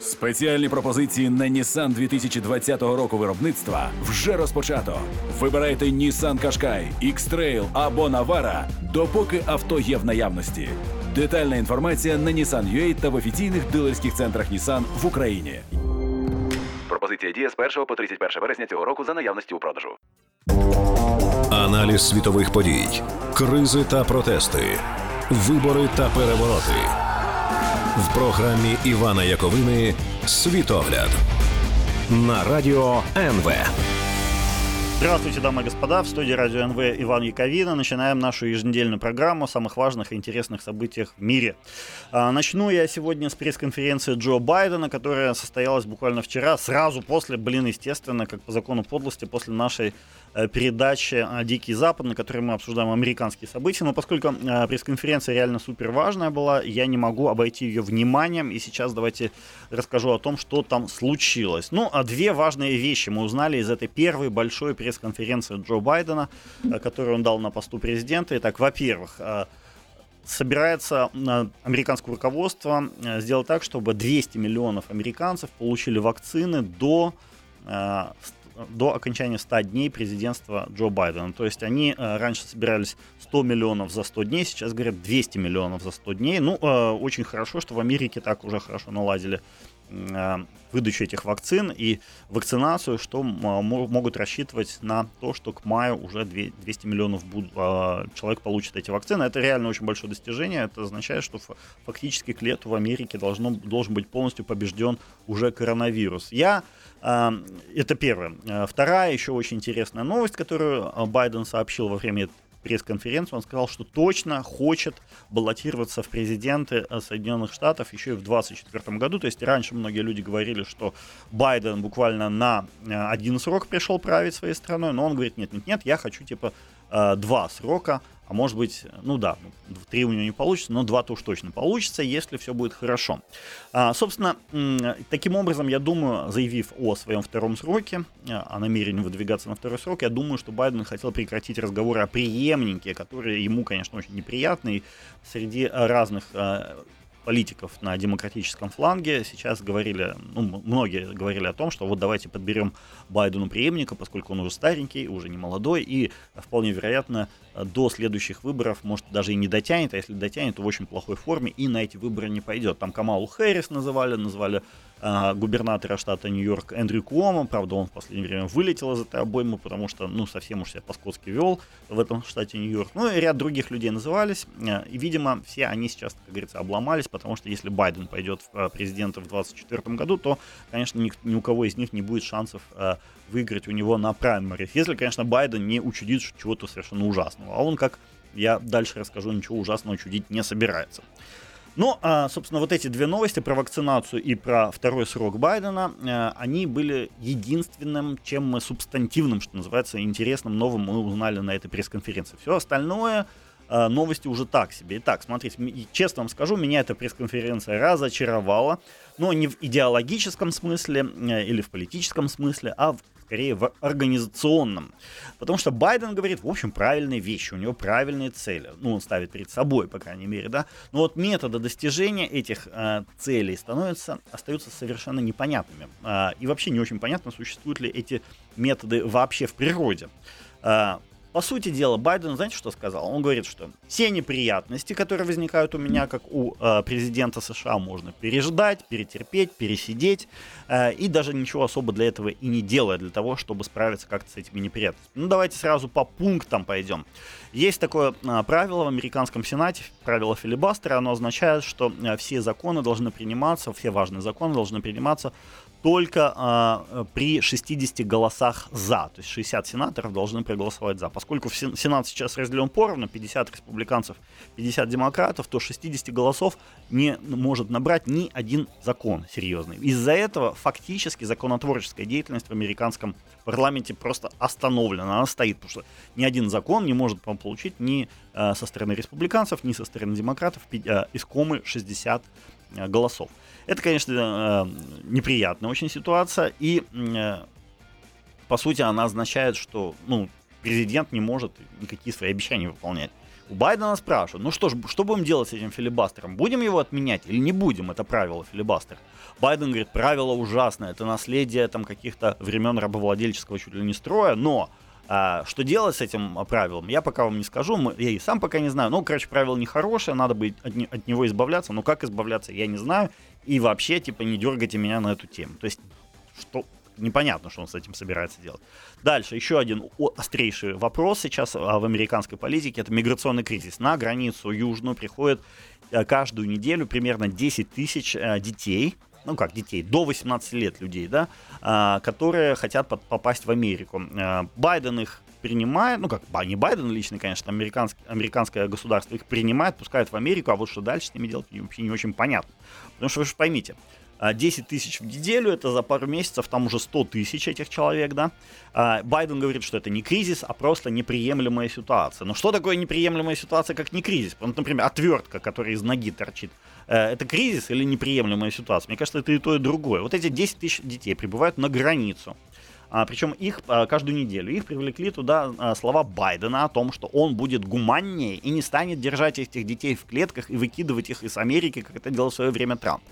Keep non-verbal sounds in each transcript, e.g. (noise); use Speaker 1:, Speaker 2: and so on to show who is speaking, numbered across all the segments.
Speaker 1: Спеціальні пропозиції на Nissan 2020 року виробництва вже розпочато. Вибирайте Nissan Qashqai, X-Trail або Navara, допоки авто є в наявності. Детальна інформація на Nissan.ua та в офіційних дилерських центрах Nissan в Україні.
Speaker 2: Пропозиція діє з 1 по 31 вересня цього року за наявності у продажу.
Speaker 3: Аналіз світових подій, кризи та протести, вибори та перевороти. В програмі Івана Яковини Світогляд на радіо НВ.
Speaker 4: Здравствуйте, дамы и господа. В студии Радио НВ Иван Яковина. Начинаем нашу еженедельную программу о самых важных и интересных событиях в мире. А, начну я сегодня с пресс-конференции Джо Байдена, которая состоялась буквально вчера, сразу после, блин, естественно, как по закону подлости, после нашей Э, передачи «Дикий Запад», на которой мы обсуждаем американские события. Но поскольку э, пресс-конференция реально супер важная была, я не могу обойти ее вниманием. И сейчас давайте расскажу о том, что там случилось. Ну, а две важные вещи мы узнали из этой первой большой пресс-конференции Джо Байдена, э, которую он дал на посту президента. Итак, во-первых, собирается американское руководство сделать так, чтобы 200 миллионов американцев получили вакцины до до окончания 100 дней президентства Джо Байдена. То есть они э, раньше собирались 100 миллионов за 100 дней, сейчас говорят 200 миллионов за 100 дней. Ну, э, очень хорошо, что в Америке так уже хорошо наладили э, выдачу этих вакцин и вакцинацию, что могут рассчитывать на то, что к маю уже 200 миллионов человек получат эти вакцины. Это реально очень большое достижение. Это означает, что фактически к лету в Америке должно, должен быть полностью побежден уже коронавирус. Я это первое. Вторая еще очень интересная новость, которую Байден сообщил во время пресс-конференции, он сказал, что точно хочет баллотироваться в президенты Соединенных Штатов еще и в 2024 году. То есть раньше многие люди говорили, что Байден буквально на один срок пришел править своей страной, но он говорит, нет-нет-нет, я хочу типа два срока, а может быть, ну да, три у него не получится, но два-то уж точно получится, если все будет хорошо. А, собственно, таким образом, я думаю, заявив о своем втором сроке, о намерении выдвигаться на второй срок, я думаю, что Байден хотел прекратить разговоры о преемнике, которые ему, конечно, очень неприятны. Среди разных а, политиков на демократическом фланге сейчас говорили, ну, многие говорили о том, что вот давайте подберем Байдену преемника, поскольку он уже старенький, уже не молодой, и вполне вероятно до следующих выборов, может, даже и не дотянет, а если дотянет, то в очень плохой форме и на эти выборы не пойдет. Там Камалу Хэрис называли, называли э, губернатора штата Нью-Йорк Эндрю Куома, правда, он в последнее время вылетел из этой обоймы, потому что, ну, совсем уж себя по-скотски вел в этом штате Нью-Йорк. Ну, и ряд других людей назывались, э, и, видимо, все они сейчас, как говорится, обломались, потому что если Байден пойдет в э, президента в 2024 году, то, конечно, ни, ни у кого из них не будет шансов выиграть у него на праймерис, если, конечно, Байден не учудит чего-то совершенно ужасного. А он, как я дальше расскажу, ничего ужасного чудить не собирается. Ну, а, собственно, вот эти две новости про вакцинацию и про второй срок Байдена, э, они были единственным, чем мы субстантивным, что называется, интересным, новым мы узнали на этой пресс-конференции. Все остальное э, новости уже так себе. Итак, смотрите, честно вам скажу, меня эта пресс-конференция разочаровала, но не в идеологическом смысле э, или в политическом смысле, а в скорее в организационном. Потому что Байден говорит, в общем, правильные вещи, у него правильные цели. Ну, он ставит перед собой, по крайней мере, да. Но вот методы достижения этих э, целей становятся, остаются совершенно непонятными. Э, и вообще не очень понятно, существуют ли эти методы вообще в природе. Э, по сути дела, Байден, знаете, что сказал? Он говорит, что все неприятности, которые возникают у меня, как у э, президента США, можно переждать, перетерпеть, пересидеть, э, и даже ничего особо для этого и не делая, для того, чтобы справиться как-то с этими неприятностями. Ну, давайте сразу по пунктам пойдем. Есть такое э, правило в американском сенате, правило филибастера, оно означает, что э, все законы должны приниматься, все важные законы должны приниматься только э, при 60 голосах за. То есть 60 сенаторов должны проголосовать за. Поскольку Сенат сейчас разделен поровну, 50 республиканцев, 50 демократов, то 60 голосов не может набрать ни один закон серьезный. Из-за этого фактически законотворческая деятельность в американском парламенте просто остановлена. Она стоит, потому что ни один закон не может получить ни э, со стороны республиканцев, ни со стороны демократов э, искомы 60 э, голосов. Это, конечно, э, неприятная очень ситуация, и э, по сути она означает, что ну, президент не может никакие свои обещания выполнять. У Байдена спрашивают, ну что ж, что будем делать с этим филибастером? Будем его отменять или не будем? Это правило филибастера. Байден говорит, правило ужасное, это наследие там каких-то времен рабовладельческого чуть ли не строя, но а, что делать с этим правилом, я пока вам не скажу, я и сам пока не знаю. Ну, короче, правило нехорошее, надо бы от, от него избавляться, но как избавляться, я не знаю. И вообще, типа, не дергайте меня на эту тему. То есть, что непонятно, что он с этим собирается делать. Дальше, еще один острейший вопрос сейчас а, в американской политике, это миграционный кризис. На границу южную приходит э, каждую неделю примерно 10 тысяч э, детей, ну как детей, до 18 лет людей, да, а, которые хотят попасть в Америку. А, Байден их принимает, ну как, не Байден лично, конечно, американский, американское государство их принимает, пускает в Америку, а вот что дальше с ними делать, вообще не очень понятно. Потому что вы же поймите, 10 тысяч в неделю, это за пару месяцев там уже 100 тысяч этих человек, да. А, Байден говорит, что это не кризис, а просто неприемлемая ситуация. Но что такое неприемлемая ситуация, как не кризис? Вот, например, отвертка, которая из ноги торчит. Э, это кризис или неприемлемая ситуация? Мне кажется, это и то, и другое. Вот эти 10 тысяч детей прибывают на границу. А, причем их а, каждую неделю. Их привлекли туда а, слова Байдена о том, что он будет гуманнее и не станет держать этих детей в клетках и выкидывать их из Америки, как это делал в свое время Трамп.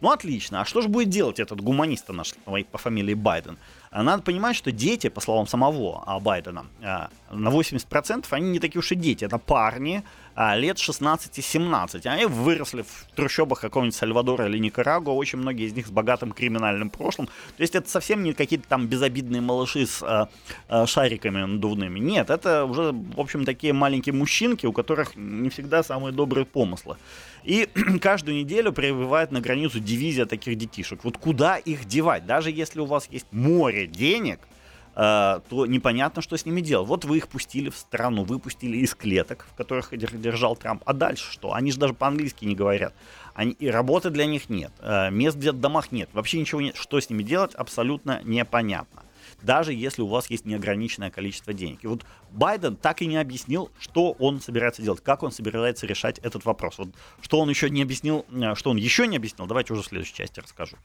Speaker 4: Ну отлично, а что же будет делать этот гуманист наш по фамилии Байден? Надо понимать, что дети, по словам самого Байдена, на 80% они не такие уж и дети, это парни, лет 16-17. Они выросли в трущобах какого-нибудь Сальвадора или Никарагуа, очень многие из них с богатым криминальным прошлым. То есть это совсем не какие-то там безобидные малыши с а, а, шариками надувными. Нет, это уже, в общем, такие маленькие мужчинки, у которых не всегда самые добрые помыслы. И (clears throat) каждую неделю прибывает на границу дивизия таких детишек. Вот куда их девать? Даже если у вас есть море денег – то непонятно, что с ними делать. Вот вы их пустили в страну, выпустили из клеток, в которых держал Трамп. А дальше что? Они же даже по-английски не говорят. Они, и работы для них нет, э, мест в домах нет, вообще ничего нет. Что с ними делать, абсолютно непонятно. Даже если у вас есть неограниченное количество денег. И вот Байден так и не объяснил, что он собирается делать, как он собирается решать этот вопрос. Вот что он еще не объяснил, э, что он еще не объяснил, давайте уже в следующей части расскажу.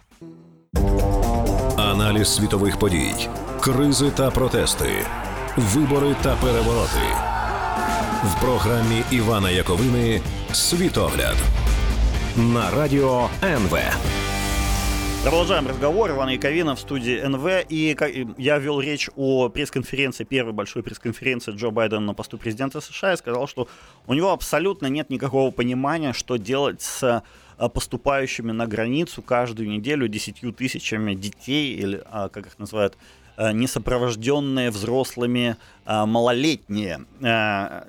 Speaker 3: Аналіз світових подій, кризи та протести, вибори та перевороти в програмі Івана Яковини Світогляд на радіо НВ.
Speaker 4: Продолжаем разговор. Иван Яковина в студии НВ. И я вел речь о пресс-конференции, первой большой пресс-конференции Джо Байдена на посту президента США и сказал, что у него абсолютно нет никакого понимания, что делать с а, поступающими на границу каждую неделю десятью тысячами детей, или, а, как их называют, а, несопровожденные взрослыми малолетние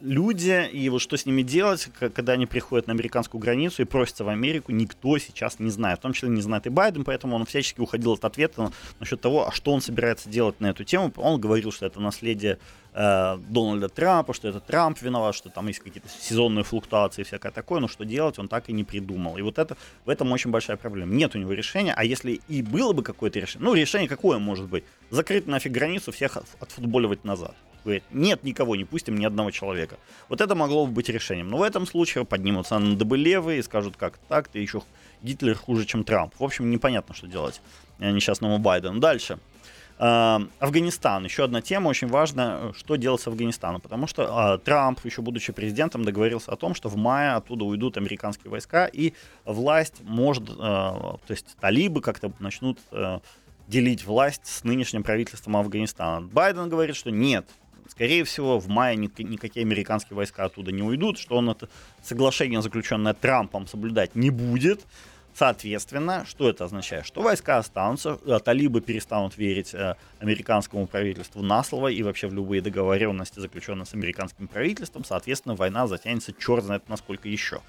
Speaker 4: люди. И вот что с ними делать, когда они приходят на американскую границу и просятся в Америку, никто сейчас не знает. В том числе не знает и Байден, поэтому он всячески уходил от ответа насчет того, а что он собирается делать на эту тему. Он говорил, что это наследие э, Дональда Трампа, что это Трамп виноват, что там есть какие-то сезонные флуктуации и всякое такое, но что делать он так и не придумал. И вот это, в этом очень большая проблема. Нет у него решения, а если и было бы какое-то решение, ну, решение какое может быть? Закрыть нафиг границу, всех отфутболивать назад. Говорит, нет никого, не пустим ни одного человека. Вот это могло бы быть решением. Но в этом случае поднимутся на дыбы левые и скажут, как так, ты еще Гитлер хуже, чем Трамп. В общем, непонятно, что делать несчастному Байдену. Дальше. А, Афганистан. Еще одна тема очень важная, что делать с Афганистаном. Потому что э, Трамп, еще будучи президентом, договорился о том, что в мае оттуда уйдут американские войска, и власть может, э, то есть талибы как-то начнут э, делить власть с нынешним правительством Афганистана. Байден говорит, что нет, скорее всего, в мае никакие американские войска оттуда не уйдут, что он это соглашение, заключенное Трампом, соблюдать не будет. Соответственно, что это означает? Что войска останутся, а талибы перестанут верить э, американскому правительству на слово и вообще в любые договоренности, заключенные с американским правительством. Соответственно, война затянется черт знает насколько еще.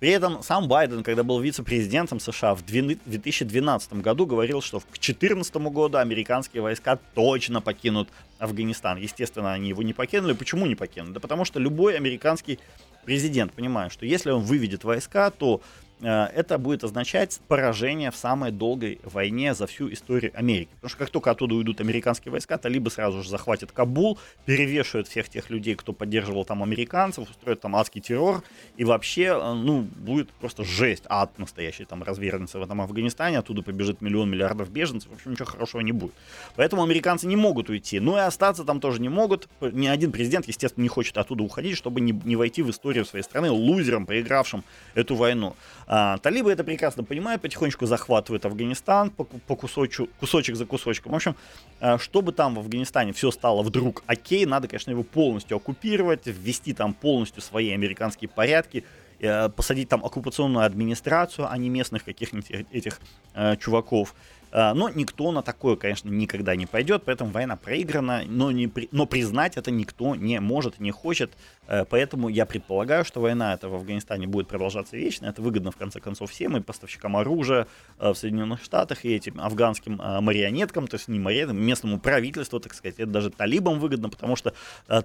Speaker 4: При этом сам Байден, когда был вице-президентом США в 2012 году, говорил, что к 2014 году американские войска точно покинут Афганистан. Естественно, они его не покинули. Почему не покинули? Да потому что любой американский президент понимает, что если он выведет войска, то это будет означать поражение в самой долгой войне за всю историю Америки. Потому что как только оттуда уйдут американские войска, талибы сразу же захватят Кабул, перевешивают всех тех людей, кто поддерживал там американцев, устроят там адский террор, и вообще, э, ну, будет просто жесть, ад настоящий там развернется в этом Афганистане, оттуда побежит миллион миллиардов беженцев, в общем, ничего хорошего не будет. Поэтому американцы не могут уйти, ну и остаться там тоже не могут. Ни один президент, естественно, не хочет оттуда уходить, чтобы не, не войти в историю своей страны лузером, проигравшим эту войну. А, талибы это прекрасно понимают, потихонечку захватывают Афганистан по, по кусочку, кусочек за кусочком. В общем, а, чтобы там в Афганистане все стало вдруг окей, надо, конечно, его полностью оккупировать, ввести там полностью свои американские порядки, э, посадить там оккупационную администрацию, а не местных каких-нибудь этих э, чуваков. А, но никто на такое, конечно, никогда не пойдет, поэтому война проиграна, но, не, но признать это никто не может, не хочет. Э, поэтому я предполагаю, что война эта в Афганистане будет продолжаться вечно. Это выгодно, в конце концов, всем, и поставщикам оружия э, в Соединенных Штатах, и этим афганским э, марионеткам, то есть не марионеткам, местному правительству, так сказать. Это даже талибам выгодно, потому что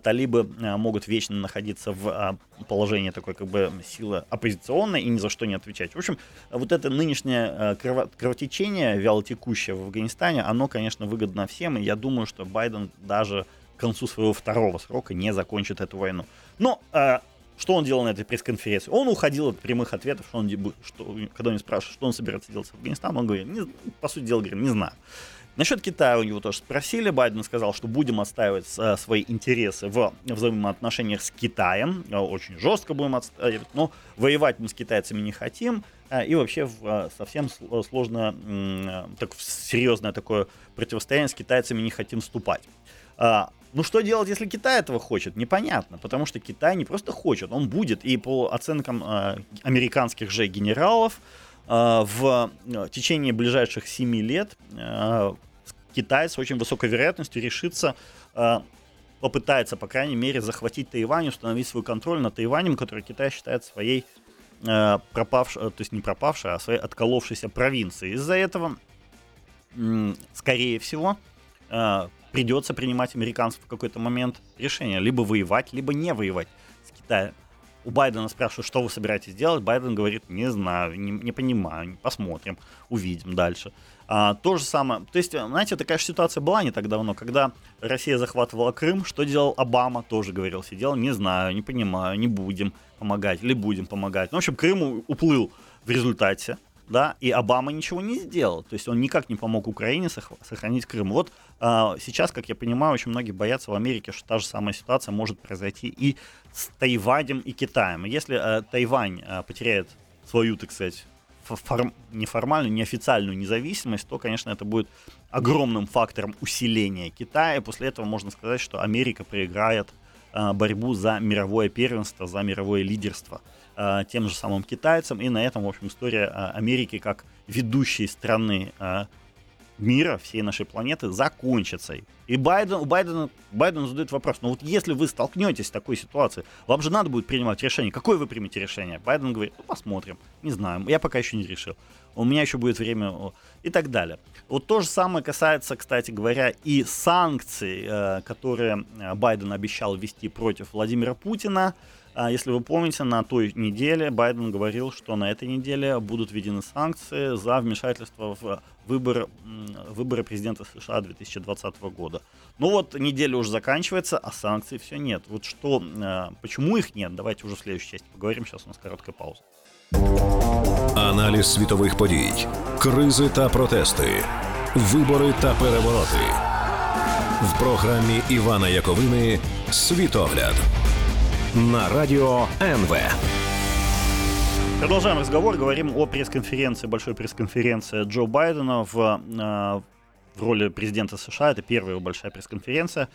Speaker 4: талибы могут вечно находиться в положении такой как бы силы оппозиционной и ни за что не отвечать. В общем, вот это нынешнее кровотечение, вялотекущее в Афганистане, оно, конечно, выгодно всем, и я думаю, что Байден даже к концу своего второго срока не закончит эту войну. Но э, что он делал на этой пресс-конференции? Он уходил от прямых ответов, что он, что, когда он спрашивает, что он собирается делать с Афганистаном, он говорит, не, по сути дела, говорит, не знаю. Насчет Китая у него тоже спросили. Байден сказал, что будем отстаивать э, свои интересы в взаимоотношениях с Китаем. Э, очень жестко будем отстаивать, но воевать мы с китайцами не хотим. Э, и вообще совсем сложное, э, так, серьезное такое противостояние с китайцами не хотим вступать. Ну что делать, если Китай этого хочет? Непонятно, потому что Китай не просто хочет, он будет. И по оценкам американских же генералов, в э, течение ближайших 7 лет э, Китай с очень высокой вероятностью решится, э, попытается, по крайней мере, захватить Тайвань, установить свой контроль над Тайванем, который Китай считает своей пропавшей, то есть не пропавшей, а своей отколовшейся провинцией. Из-за этого, скорее всего, придется принимать американцам в какой-то момент решение. Либо воевать, либо не воевать с Китаем. У Байдена спрашивают, что вы собираетесь делать. Байден говорит, не знаю, не, не понимаю, посмотрим, увидим дальше. А, то же самое, то есть, знаете, такая же ситуация была не так давно, когда Россия захватывала Крым, что делал Обама, тоже говорил, сидел, не знаю, не понимаю, не будем помогать, или будем помогать. Ну, в общем, Крым уплыл в результате, да, и Обама ничего не сделал. То есть он никак не помог Украине сохранить Крым. Вот а, сейчас, как я понимаю, очень многие боятся в Америке, что та же самая ситуация может произойти и с Тайванем и Китаем. Если а, Тайвань а, потеряет свою, так сказать, форм, неформальную, неофициальную независимость, то, конечно, это будет огромным фактором усиления Китая. После этого можно сказать, что Америка проиграет а, борьбу за мировое первенство, за мировое лидерство тем же самым китайцам. И на этом, в общем, история а, Америки как ведущей страны а, мира, всей нашей планеты закончится. И Байден, у Байдена, Байден задает вопрос, ну вот если вы столкнетесь с такой ситуацией, вам же надо будет принимать решение. Какое вы примете решение? Байден говорит, ну посмотрим, не знаю, я пока еще не решил. У меня еще будет время и так далее. Вот то же самое касается, кстати говоря, и санкций, э, которые э, Байден обещал ввести против Владимира Путина. А если вы помните, на той неделе Байден говорил, что на этой неделе будут введены санкции за вмешательство в выбор, выборы президента США 2020 года. Ну вот неделя уже заканчивается, а санкций все нет. Вот что, э, почему их нет, давайте уже в следующей части поговорим. Сейчас у нас короткая пауза.
Speaker 3: Аналіз світових подій, кризи та протести, вибори та перевороти в програмі Івана Яковини Світогляд на радио НВ.
Speaker 4: Продолжаем разговор. Говорим о пресс-конференции, большой пресс-конференции Джо Байдена в, э, в роли президента США. Это первая его большая пресс-конференция.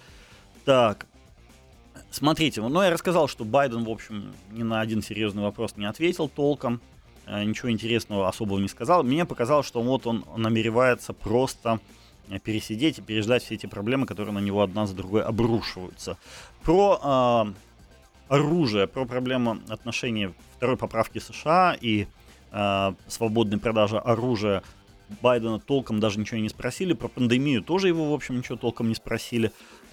Speaker 4: Так, смотрите, ну я рассказал, что Байден, в общем, ни на один серьезный вопрос не ответил толком. Э, ничего интересного особого не сказал. Мне показалось, что вот он намеревается просто э, пересидеть и переждать все эти проблемы, которые на него одна за другой обрушиваются. Про оружия, про проблему отношений второй поправки США и э, свободной продажи оружия Байдена толком даже ничего не спросили. Про пандемию тоже его, в общем, ничего толком не спросили.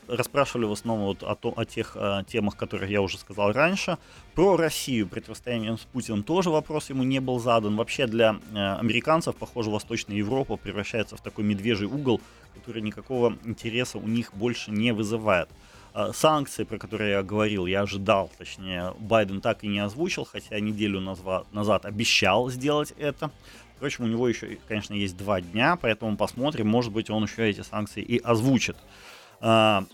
Speaker 4: расспрашивали в основном вот о, то, о тех о темах, которые я уже сказал раньше. Про Россию противостояние с Путиным тоже вопрос ему не был задан. Вообще для э, американцев, похоже, Восточная Европа превращается в такой медвежий угол, который никакого интереса у них больше не вызывает. Э, санкции, про которые я говорил, я ожидал, точнее, Байден так и не озвучил, хотя неделю назад обещал сделать это. Впрочем, у него еще, конечно, есть два дня, поэтому посмотрим, может быть, он еще эти санкции и озвучит. А,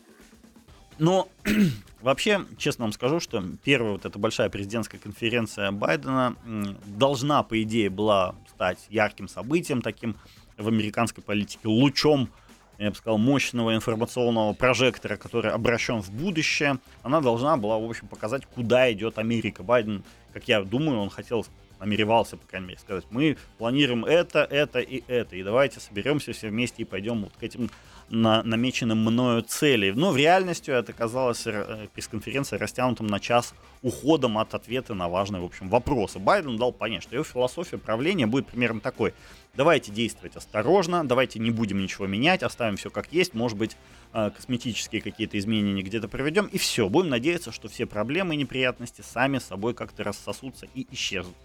Speaker 4: но (clears throat) вообще, честно вам скажу, что первая вот эта большая президентская конференция Байдена должна, по идее, была стать ярким событием таким в американской политике, лучом я бы сказал, мощного информационного прожектора, который обращен в будущее, она должна была, в общем, показать, куда идет Америка. Байден, как я думаю, он хотел намеревался, по крайней мере, сказать, мы планируем это, это и это, и давайте соберемся все вместе и пойдем вот к этим на намеченным мною цели. Но в реальности это оказалось э, пресс-конференция растянутым на час уходом от ответа на важные, в общем, вопросы. Байден дал понять, что его философия правления будет примерно такой. Давайте действовать осторожно, давайте не будем ничего менять, оставим все как есть, может быть, э, косметические какие-то изменения где-то проведем, и все. Будем надеяться, что все проблемы и неприятности сами собой как-то рассосутся и исчезнут.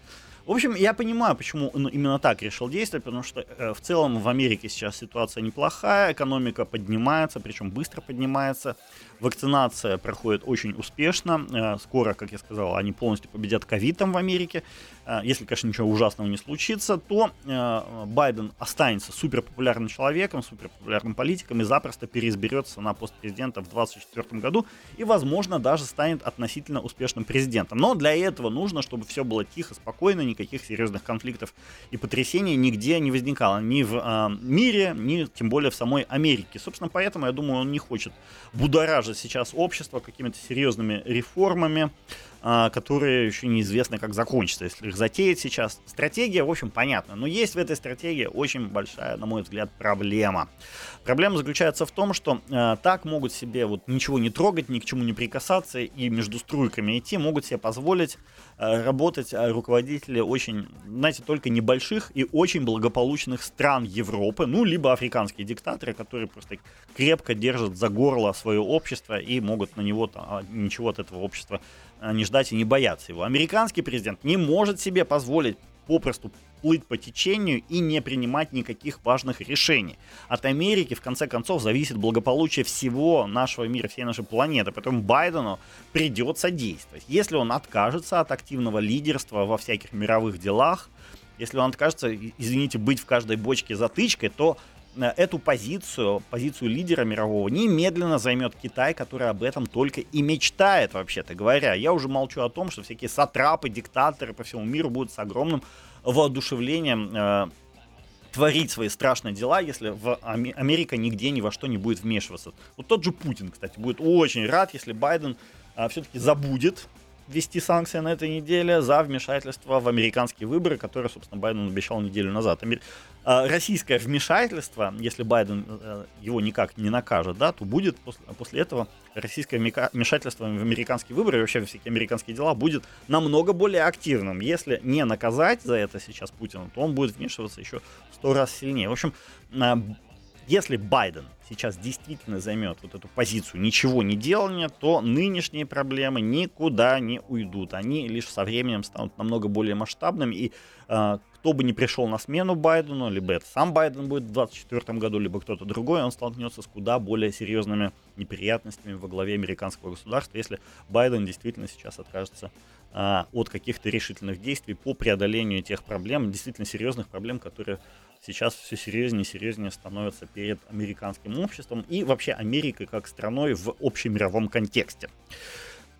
Speaker 4: В общем, я понимаю, почему он именно так решил действовать, потому что э, в целом в Америке сейчас ситуация неплохая, экономика поднимается, причем быстро поднимается. Вакцинация проходит очень успешно. Э, скоро, как я сказал, они полностью победят ковидом в Америке. Э, если, конечно, ничего ужасного не случится, то э, Байден останется суперпопулярным человеком, суперпопулярным политиком и запросто переизберется на пост президента в 2024 году и, возможно, даже станет относительно успешным президентом. Но для этого нужно, чтобы все было тихо, спокойно, никаких серьезных конфликтов и потрясений нигде не возникало. Ни в мире, ни тем более в самой Америке. Собственно, поэтому, я думаю, он не хочет будоражить сейчас общество какими-то серьезными реформами, которые еще неизвестно, как закончатся, если их затеять сейчас. Стратегия, в общем, понятна, но есть в этой стратегии очень большая, на мой взгляд, проблема. Проблема заключается в том, что э, так могут себе вот ничего не трогать, ни к чему не прикасаться и между струйками идти, могут себе позволить э, работать руководители очень, знаете, только небольших и очень благополучных стран Европы, ну, либо африканские диктаторы, которые просто крепко держат за горло свое общество и могут на него там, ничего от этого общества не ждать и не бояться его. Американский президент не может себе позволить попросту плыть по течению и не принимать никаких важных решений. От Америки, в конце концов, зависит благополучие всего нашего мира, всей нашей планеты. Поэтому Байдену придется действовать. Если он откажется от активного лидерства во всяких мировых делах, если он откажется, извините, быть в каждой бочке затычкой, то Э, эту позицию, позицию лидера мирового, немедленно займет Китай, который об этом только и мечтает, вообще-то говоря. Я уже молчу о том, что всякие сатрапы, диктаторы по всему миру будут с огромным воодушевлением э, творить свои страшные дела, если в Америка нигде ни во что не будет вмешиваться. Вот тот же Путин, кстати, будет очень рад, если Байден э, все-таки забудет ввести санкции на этой неделе за вмешательство в американские выборы, которые, собственно, Байден обещал неделю назад. А, российское вмешательство, если Байден э, его никак не накажет, да, то будет после, этого российское вмешательство в американские выборы вообще всякие американские дела будет намного более активным. Если не наказать за это сейчас Путина, то он будет вмешиваться еще сто раз сильнее. В общем, а, если Байден сейчас действительно займет вот эту позицию ничего не делания, то нынешние проблемы никуда не уйдут. Они лишь со временем станут намного более масштабными. И э, кто бы ни пришел на смену Байдену, либо это сам Байден будет в 2024 году, либо кто-то другой, он столкнется с куда более серьезными неприятностями во главе американского государства, если Байден действительно сейчас откажется э, от каких-то решительных действий по преодолению тех проблем, действительно серьезных проблем, которые сейчас все серьезнее и серьезнее становятся перед американским обществом и вообще Америкой как страной в общемировом контексте.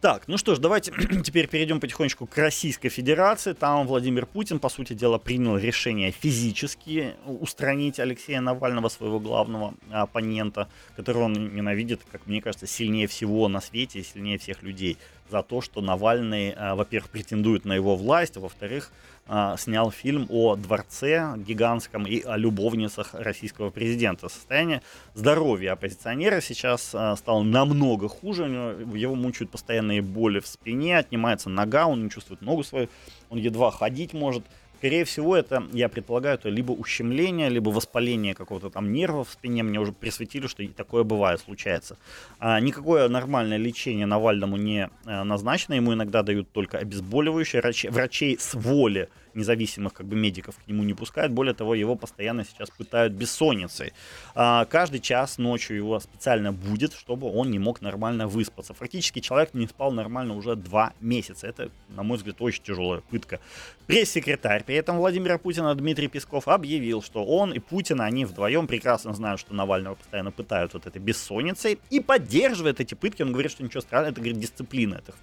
Speaker 4: Так, ну что ж, давайте (clears throat) теперь перейдем потихонечку к Российской Федерации. Там Владимир Путин, по сути дела, принял решение физически устранить Алексея Навального, своего главного оппонента, которого он ненавидит, как мне кажется, сильнее всего на свете, сильнее всех людей за то, что Навальный, а, во-первых, претендует на его власть, а во-вторых, а, снял фильм о дворце гигантском и о любовницах российского президента. Состояние здоровья оппозиционера сейчас а, стало намного хуже. Его мучают постоянные боли в спине, отнимается нога, он не чувствует ногу свою, он едва ходить может. Скорее всего, это, я предполагаю, это либо ущемление, либо воспаление какого-то там нерва в спине. Мне уже присветили, что такое бывает, случается. А, никакое нормальное лечение Навальному не а, назначено. Ему иногда дают только обезболивающее. Врачей, врачей с воли независимых как бы медиков к нему не пускают. Более того, его постоянно сейчас пытают бессонницей. А, каждый час ночью его специально будет, чтобы он не мог нормально выспаться. Фактически человек не спал нормально уже два месяца. Это, на мой взгляд, очень тяжелая пытка. Пресс-секретарь при этом Владимира Путина Дмитрий Песков объявил, что он и Путин, они вдвоем прекрасно знают, что Навального постоянно пытают вот этой бессонницей и поддерживает эти пытки. Он говорит, что ничего страшного, это, говорит, дисциплина, это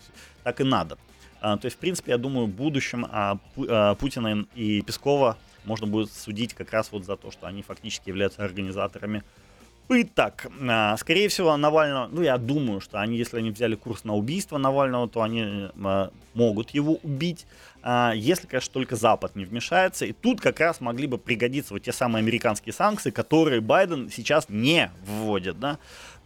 Speaker 4: так и надо. А, то есть, в принципе, я думаю, в будущем а, а, Путина и Пескова можно будет судить как раз вот за то, что они фактически являются организаторами пыток. Скорее всего, Навального, ну, я думаю, что они, если они взяли курс на убийство Навального, то они могут его убить, если, конечно, только Запад не вмешается. И тут как раз могли бы пригодиться вот те самые американские санкции, которые Байден сейчас не вводит, да.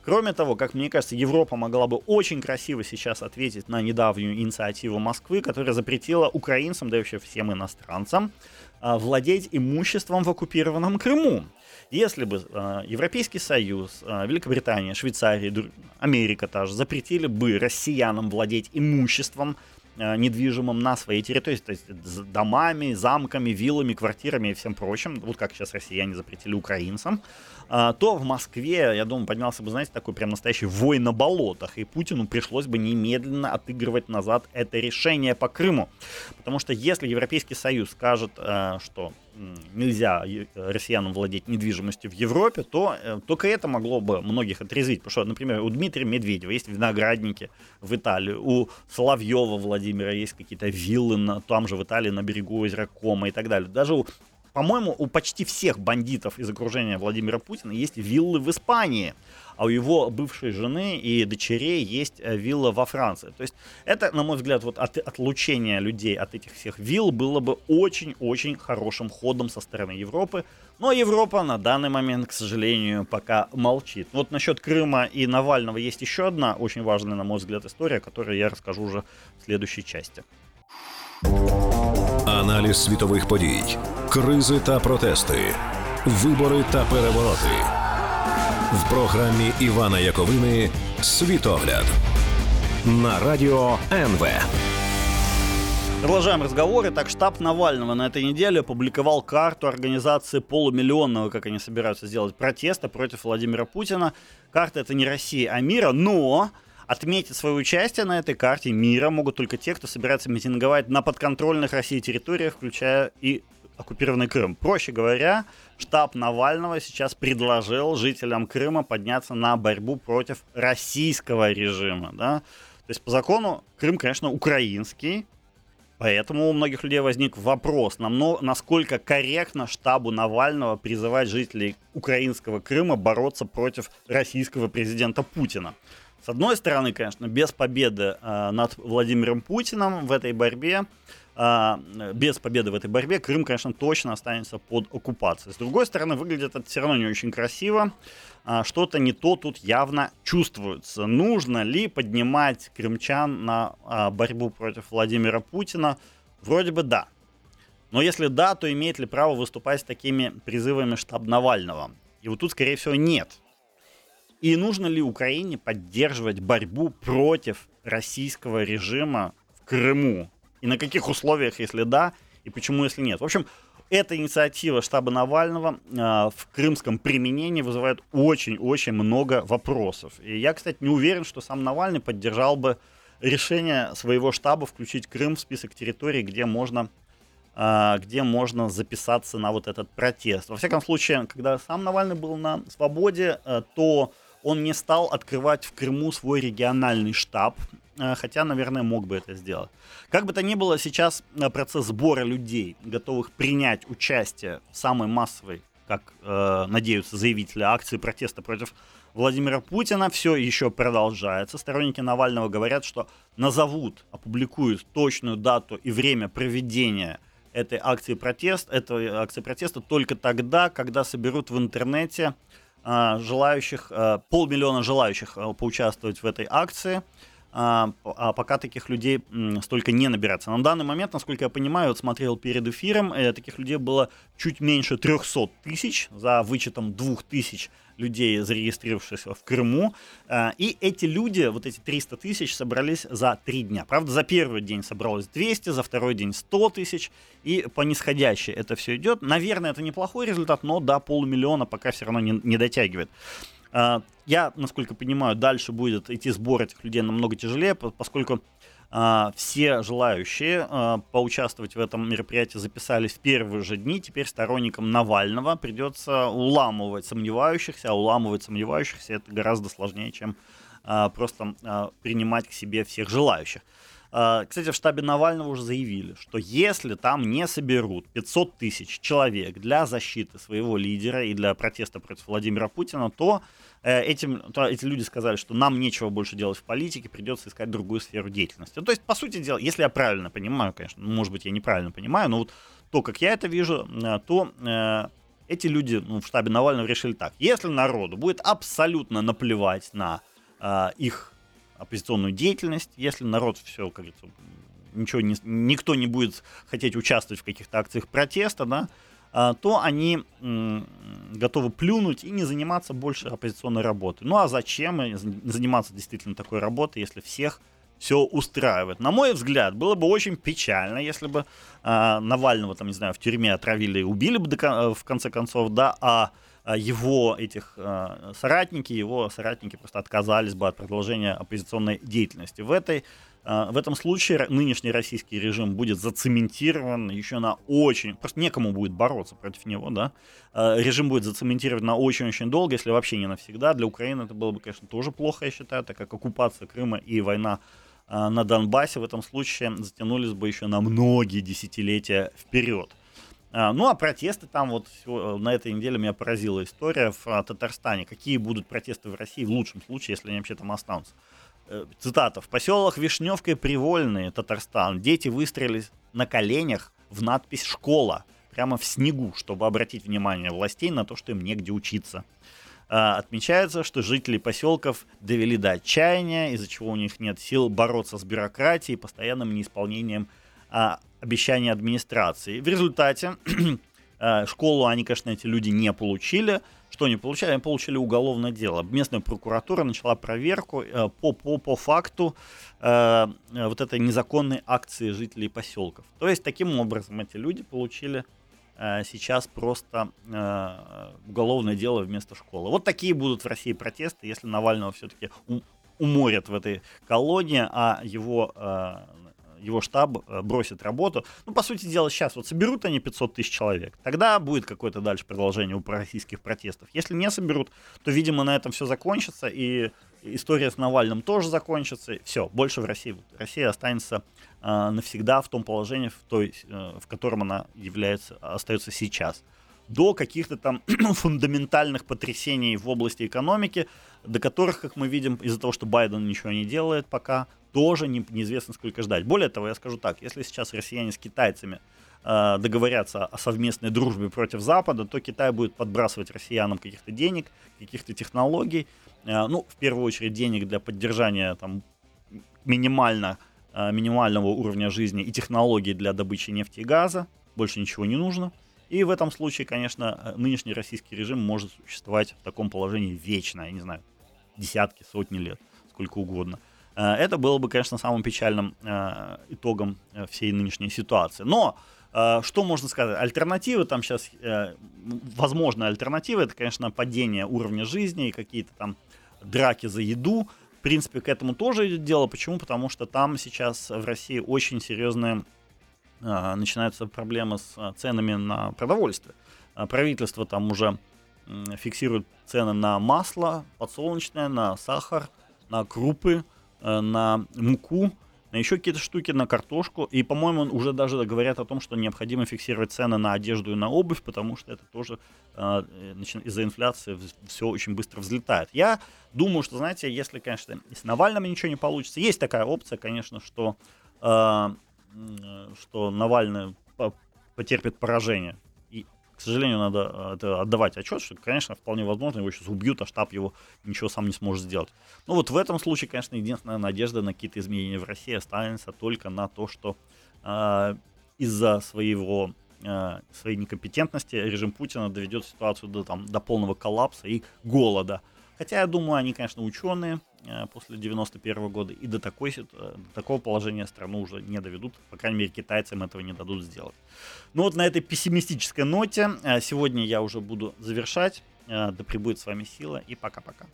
Speaker 4: Кроме того, как мне кажется, Европа могла бы очень красиво сейчас ответить на недавнюю инициативу Москвы, которая запретила украинцам, да и вообще всем иностранцам, а, владеть имуществом в оккупированном Крыму. Если бы э, Европейский Союз, э, Великобритания, Швейцария, Америка тоже запретили бы россиянам владеть имуществом Э, недвижимым на своей территории, то есть домами, замками, виллами, квартирами и всем прочим, вот как сейчас россияне запретили украинцам, а, то в Москве, я думаю, поднялся бы, знаете, такой прям настоящий вой на болотах, и Путину пришлось бы немедленно отыгрывать назад это решение по Крыму. Потому что если Европейский Союз скажет, э, что нельзя россиянам владеть недвижимостью в Европе, то э, только это могло бы многих отрезвить. Потому что, например, у Дмитрия Медведева есть виноградники в Италии, у Соловьева Владимира есть какие-то виллы на, там же в Италии на берегу озера Кома и так далее. Даже у по-моему, у почти всех бандитов из окружения Владимира Путина есть виллы в Испании, а у его бывшей жены и дочерей есть э, вилла во Франции. То есть это, на мой взгляд, вот от, отлучение людей от этих всех вилл было бы очень-очень хорошим ходом со стороны Европы. Но Европа на данный момент, к сожалению, пока молчит. Вот насчет Крыма и Навального есть еще одна очень важная, на мой взгляд, история, которую я расскажу уже в следующей части.
Speaker 3: Аналіз світових подій, кризи та протести, вибори та перевороти в програмі Івана Яковини Світогляд на радіо НВ.
Speaker 4: Продолжаем разговоры. Так, штаб Навального на этой неделе опубликовал карту организации полумиллионного, как они собираются сделать, протеста против Владимира Путина. Карта это не Россия, а мира, но Отметить свое участие на этой карте мира могут только те, кто собирается митинговать на подконтрольных России территориях, включая и оккупированный Крым. Проще говоря, штаб Навального сейчас предложил жителям Крыма подняться на борьбу против российского режима. Да? То есть по закону Крым, конечно, украинский, Поэтому у многих людей возник вопрос, насколько корректно штабу Навального призывать жителей украинского Крыма бороться против российского президента Путина. С одной стороны, конечно, без победы э, над Владимиром Путиным в этой борьбе, э, без победы в этой борьбе, Крым, конечно, точно останется под оккупацией. С другой стороны, выглядит это все равно не очень красиво. Э, что-то не то тут явно чувствуется. Нужно ли поднимать крымчан на э, борьбу против Владимира Путина? Вроде бы да. Но если да, то имеет ли право выступать с такими призывами штаб Навального? И вот тут, скорее всего, нет. И нужно ли Украине поддерживать борьбу против российского режима в Крыму? И на каких условиях, если да, и почему, если нет? В общем, эта инициатива штаба Навального э, в крымском применении вызывает очень-очень много вопросов. И я, кстати, не уверен, что сам Навальный поддержал бы решение своего штаба включить Крым в список территорий, где можно, э, где можно записаться на вот этот протест. Во всяком случае, когда сам Навальный был на свободе, э, то он не стал открывать в Крыму свой региональный штаб, э, хотя, наверное, мог бы это сделать. Как бы то ни было, сейчас э, процесс сбора людей, готовых принять участие в самой массовой, как э, надеются заявители акции протеста против Владимира Путина, все еще продолжается. Сторонники Навального говорят, что назовут, опубликуют точную дату и время проведения этой акции протеста, этой акции протеста только тогда, когда соберут в интернете желающих, а, полмиллиона желающих а, поучаствовать в этой акции. А, а пока таких людей столько не набирается. На данный момент, насколько я понимаю, вот смотрел перед эфиром, э, таких людей было чуть меньше 300 тысяч, за вычетом 2000 людей, зарегистрировавшихся в Крыму. А, и эти люди, вот эти 300 тысяч, собрались за три дня. Правда, за первый день собралось 200, за второй день 100 тысяч. И по нисходящей это все идет. Наверное, это неплохой результат, но до полумиллиона пока все равно не, не дотягивает. А, я, насколько понимаю, дальше будет идти сбор этих людей намного тяжелее, поскольку а, все желающие а, поучаствовать в этом мероприятии записались в первые же дни. Теперь сторонникам Навального придется уламывать сомневающихся, а уламывать сомневающихся это гораздо сложнее, чем просто принимать к себе всех желающих. А, кстати, в штабе Навального уже заявили, что если там не соберут 500 тысяч человек для защиты своего лидера и для протеста против Владимира Путина, то, э, этим, то эти люди сказали, что нам нечего больше делать в политике, придется искать другую сферу деятельности. То есть, по сути дела, если я правильно понимаю, конечно, может быть, я неправильно понимаю, но вот то, как я это вижу, э, то э, эти люди ну, в штабе Навального решили так. Если народу будет абсолютно наплевать на э, их оппозиционную деятельность, если народ все, как говорится, ничего не, никто не будет хотеть участвовать в каких-то акциях протеста, да, а, то они готовы плюнуть и не заниматься больше оппозиционной работой. Ну а зачем заниматься действительно такой работой, если всех все устраивает? На мой взгляд, было бы очень печально, если бы а, Навального, там, не знаю, в тюрьме отравили и убили бы до, в конце концов, да, а, его этих а, соратники, его соратники просто отказались бы от продолжения оппозиционной деятельности. В, этой, а, в этом случае нынешний российский режим будет зацементирован еще на очень... Просто некому будет бороться против него, да. Режим будет зацементирован на очень-очень долго, если вообще не навсегда. Для Украины это было бы, конечно, тоже плохо, я считаю, так как оккупация Крыма и война на Донбассе в этом случае затянулись бы еще на многие десятилетия вперед. А, ну, а протесты там вот э, на этой неделе меня поразила история в а, Татарстане. Какие будут протесты в России в лучшем случае, если они вообще там останутся? Э, цитата. В поселах Вишневка и Привольные, Татарстан, дети выстрелили на коленях в надпись «Школа» прямо в снегу, чтобы обратить внимание властей на то, что им негде учиться. А, отмечается, что жители поселков довели до отчаяния, из-за чего у них нет сил бороться с бюрократией постоянным неисполнением обещания администрации. В результате (clears throat) э, школу они, конечно, эти люди не получили. Что они получали? Они получили уголовное дело. Местная прокуратура начала проверку э, по, по, по факту э, вот этой незаконной акции жителей поселков. То есть, таким образом, эти люди получили э, сейчас просто э, уголовное дело вместо школы. Вот такие будут в России протесты, если Навального все-таки уморят в этой колонии, а его э, его штаб э, бросит работу. Ну, по сути дела, сейчас вот соберут они 500 тысяч человек, тогда будет какое-то дальше продолжение у российских протестов. Если не соберут, то, видимо, на этом все закончится, и история с Навальным тоже закончится. Все, больше в России. Россия останется э, навсегда в том положении, в, той, э, в котором она является, остается сейчас до каких-то там (clears throat) фундаментальных потрясений в области экономики, до которых, как мы видим, из-за того, что Байден ничего не делает пока, тоже не, неизвестно сколько ждать. Более того, я скажу так, если сейчас россияне с китайцами э, договорятся о совместной дружбе против Запада, то Китай будет подбрасывать россиянам каких-то денег, каких-то технологий, э, ну, в первую очередь денег для поддержания там минимально, э, минимального уровня жизни и технологий для добычи нефти и газа, больше ничего не нужно. И в этом случае, конечно, нынешний российский режим может существовать в таком положении вечно, я не знаю, десятки, сотни лет, сколько угодно. Э, это было бы, конечно, самым печальным э, итогом э, всей нынешней ситуации. Но что можно сказать? Альтернативы там сейчас, возможно, альтернативы, это, конечно, падение уровня жизни и какие-то там драки за еду. В принципе, к этому тоже идет дело. Почему? Потому что там сейчас в России очень серьезные начинаются проблемы с ценами на продовольствие. Правительство там уже фиксирует цены на масло подсолнечное, на сахар, на крупы, Э, на муку, на еще какие-то штуки, на картошку. И, по-моему, уже даже говорят о том, что необходимо фиксировать цены на одежду и на обувь, потому что это тоже э, из-за инфляции все очень быстро взлетает. Я думаю, что, знаете, если, конечно, с Навальным ничего не получится, есть такая опция, конечно, что, что Навальный потерпит поражение к сожалению, надо это отдавать отчет, что, конечно, вполне возможно, его сейчас убьют, а штаб его ничего сам не сможет сделать. Ну вот в этом случае, конечно, единственная надежда на какие-то изменения в России останется только на то, что э, из-за своего э, своей некомпетентности режим Путина доведет ситуацию до, там, до полного коллапса и голода. Хотя, я думаю, они, конечно, ученые э, после 91 года, и до, такой, э, до такого положения страну уже не доведут. По крайней мере, китайцам этого не дадут сделать. Ну вот на этой пессимистической ноте э, сегодня я уже буду завершать. Да пребудет с вами сила, и пока-пока.